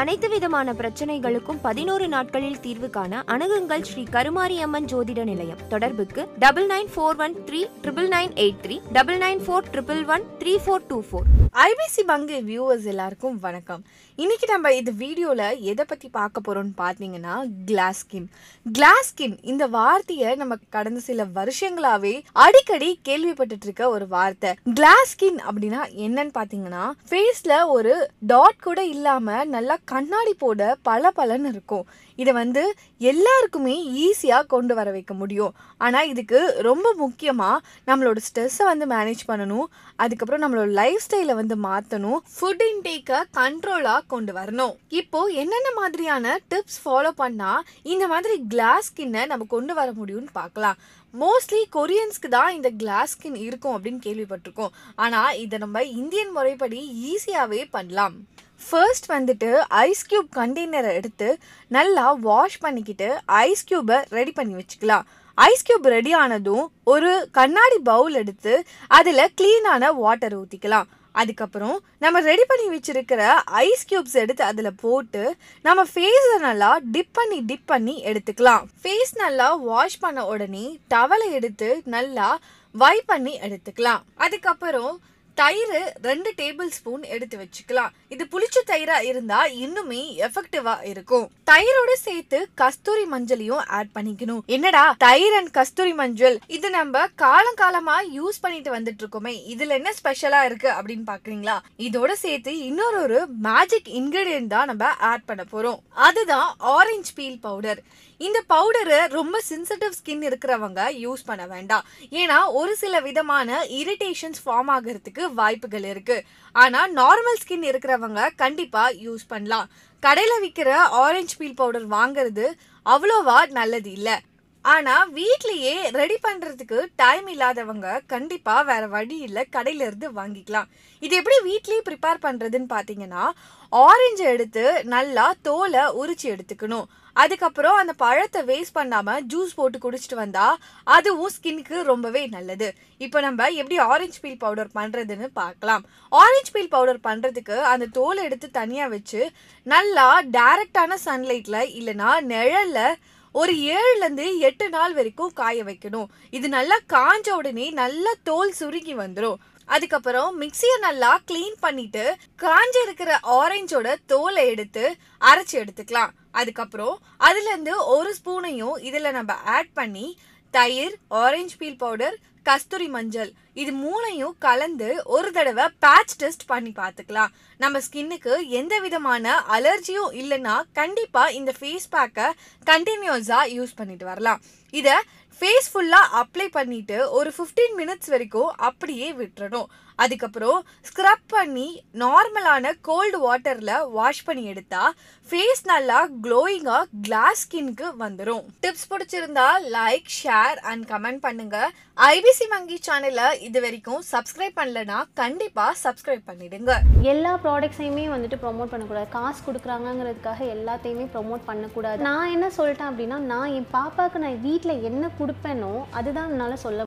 அனைத்து விதமான பிரச்சனைகளுக்கும் பதினோரு நாட்களில் தீர்வு காண அணுகுங்கள் ஸ்ரீ கருமாரியம்மன் ஜோதிட நிலையம். தொடர்புக்கு double nine four one three triple nine eight three double nine four triple one three four two four. IBC பங்கு வியூவர்ஸ் எல்லாருக்கும் வணக்கம். இன்னைக்கு நம்ம இந்த வீடியோவில் எதை பற்றி பார்க்க போகிறோம்னு பார்த்தீங்கன்னா கிளாஸ் ஸ்கின் கிளாஸ் ஸ்கின் இந்த வார்த்தையை நம்ம கடந்த சில வருஷங்களாவே அடிக்கடி கேள்விப்பட்டுட்டு இருக்க ஒரு வார்த்தை. கிளாஸ் ஸ்கின் அப்படின்னா என்னன்னு பார்த்தீங்கன்னா ஃபேஸில் ஒரு டாட் கூட இல்லாமல் நல்லா கண்ணாடி போட பல பலன்னு இருக்கும். இதை வந்து எல்லாருக்குமே ஈஸியாக கொண்டு வர வைக்க முடியும். ஆனால் இதுக்கு ரொம்ப முக்கியமாக நம்மளோட ஸ்ட்ரெஸ்ஸை வந்து மேனேஜ் பண்ணணும். அதுக்கப்புறம் நம்மளோட லைஃப் ஸ்டைலை வந்து மாற்றணும் ஃபுட் இன்டேக்கை கண்ட்ரோலாக கொண்டு வரணும். இப்போது என்னென்ன மாதிரியான டிப்ஸ் ஃபாலோ பண்ணால் இந்த மாதிரி கிளாஸ் ஸ்கின்னை நம்ம கொண்டு வர முடியும்னு பார்க்கலாம். மோஸ்ட்லி கொரியன்ஸ்க்கு தான் இந்த கிளாஸ் ஸ்கின் இருக்கும் அப்படின்னு கேள்விப்பட்டிருக்கோம். ஆனால் இதை நம்ம இந்தியன் முறைப்படி ஈஸியாகவே பண்ணலாம். ஃபர்ஸ்ட் வந்துட்டு ஐஸ் கியூப் கண்டெய்னரை எடுத்து நல்லா வாஷ் பண்ணிக்கிட்டு ஐஸ் கியூபை ரெடி பண்ணி வச்சுக்கலாம். ஐஸ் கியூப் ரெடி ஆனதும் ஒரு கண்ணாடி பவுல் எடுத்து அதில் க்ளீனான வாட்டர் ஊற்றிக்கலாம் அதுக்கப்புறம் நம்ம ரெடி பண்ணி வச்சிருக்கிற ஐஸ் கியூப்ஸ் எடுத்து அதில் போட்டு நம்ம ஃபேஸை நல்லா டிப் பண்ணி டிப் பண்ணி எடுத்துக்கலாம். ஃபேஸ் நல்லா வாஷ் பண்ண உடனே டவலை எடுத்து நல்லா வை பண்ணி எடுத்துக்கலாம். அதுக்கப்புறம் தயிர் ரெண்டு டேபிள் ஸ்பூன் எடுத்து வச்சுக்கலாம். இது புளிச்ச தயிரா இருந்தா இன்னுமே எஃபெக்டிவா இருக்கும். தயிரோட சேர்த்து கஸ்தூரி மஞ்சளையும் ஆட் பண்ணிக்கணும். என்னடா தயிர் அண்ட் கஸ்தூரி மஞ்சள்? இது நம்ம காலம் காலமா யூஸ் பண்ணிட்டு வந்துட்டு இருக்கோமே இதுல என்ன ஸ்பெஷலா இருக்கு அப்படின்னு பாக்குறீங்களா? இதோட சேர்த்து இன்னொரு ஒரு மேஜிக் இன்கிரிடியன்ட் தான் நம்ம ஆட் பண்ண போறோம். அதுதான் ஆரஞ்சு பீல் பவுடர். இந்த பவுடரை ரொம்ப சென்சிட்டிவ் ஸ்கின் இருக்கிறவங்க யூஸ் பண்ண வேண்டாம். ஏன்னா ஒரு சில விதமான இரிட்டேஷன்ஸ் ஃபார்ம் ஆகிறதுக்கு வாய்ப்புகள் இருக்கு. ஆனால் நார்மல் ஸ்கின் இருக்கிறவங்க கண்டிப்பாக யூஸ் பண்ணலாம். கடையில் விற்கிற ஆரஞ்சு பீல் பவுடர் வாங்குறது அவ்வளோவா நல்லது இல்லை. ஆனால் வீட்லேயே ரெடி பண்ணுறதுக்கு டைம் இல்லாதவங்க கண்டிப்பாக வேறு வழி இல்லை. கடையிலேருந்து வாங்கிக்கலாம். இது எப்படி வீட்லேயே ப்ரிப்பேர் பண்ணுறதுன்னு பார்த்தீங்கன்னா ஆரஞ்சு எடுத்து நல்லா தோலை உரிச்சு எடுத்துக்கணும். அதுக்கப்புறம் அந்த பழத்தை வேஸ்ட் பண்ணாமல் ஜூஸ் போட்டு குடிச்சிட்டு வந்தால் அதுவும் ஸ்கின்னுக்கு ரொம்பவே நல்லது. இப்போ நம்ம எப்படி ஆரஞ்சு பீல் பவுடர் பண்ணுறதுன்னு பார்க்கலாம். ஆரஞ்சு பீல் பவுடர் பண்ணுறதுக்கு அந்த தோலை எடுத்து தனியாக வச்சு நல்லா டைரக்டான சன்லைட்டில் இல்லைன்னா நிழலில் ஒரு ஏழுலேருந்து எட்டு நாள் வரைக்கும் காய வைக்கணும். இது நல்லா காஞ்ச உடனே நல்லா தோல் சுருங்கி வந்துடும் அதுக்கப்புறம் மிக்சியை நல்லா க்ளீன் பண்ணிட்டு காஞ்ச இருக்கிற ஆரஞ்சோட தோலை எடுத்து அரைச்சி எடுத்துக்கலாம். அதுக்கப்புறம் அதுலேருந்து ஒரு ஸ்பூனையும் இதில் நம்ம ஆட் பண்ணி தயிர் ஆரஞ்சு பீல் பவுடர் கஸ்தூரி மஞ்சள். இது மூணையும் கலந்து ஒரு தடவை பேட்ச் டெஸ்ட் பண்ணி பார்த்துக்கலாம். நம்ம ஸ்கின்னுக்கு எந்த விதமான அலர்ஜியும் இல்லைன்னா கண்டிப்பாக இந்த ஃபேஸ் பேக்கை கண்டினியூஸாக யூஸ் பண்ணிட்டு வரலாம். இதை ஃபேஸ் ஃபுல்லாக அப்ளை பண்ணிட்டு ஒரு ஃபிஃப்டீன் மினிட்ஸ் வரைக்கும் அப்படியே விட்டுறணும். அதுக்கப்புறம் ஸ்க்ரப் பண்ணி நார்மலான கோல்டு வாட்டரில் வாஷ் பண்ணி எடுத்தால் ஃபேஸ் நல்லா க்ளோயிங்காக கிளாஸ் ஸ்கின்க்கு வந்துடும் டிப்ஸ் பிடிச்சிருந்தா லைக் ஷேர் அண்ட் கமெண்ட் பண்ணுங்க. ஐபிசி வங்கி சேனலை இது வரைக்கும் சப்ஸ்கிரைப் பண்ணலனா கண்டிப்பாக சப்ஸ்கிரைப் பண்ணிடுங்க. எல்லா ப்ராடக்ட்ஸையுமே வந்துட்டு ப்ரொமோட் பண்ணக்கூடாது. காசு கொடுக்குறாங்கங்கிறதுக்காக எல்லாத்தையுமே ப்ரோமோட் பண்ணக்கூடாது. நான் என்ன சொல்லிட்டேன் அப்படின்னா நான் என் பாப்பாவுக்கு நான் வீட்டில் என்ன கொடுப்பேனோ அதுதான் என்னால் சொல்ல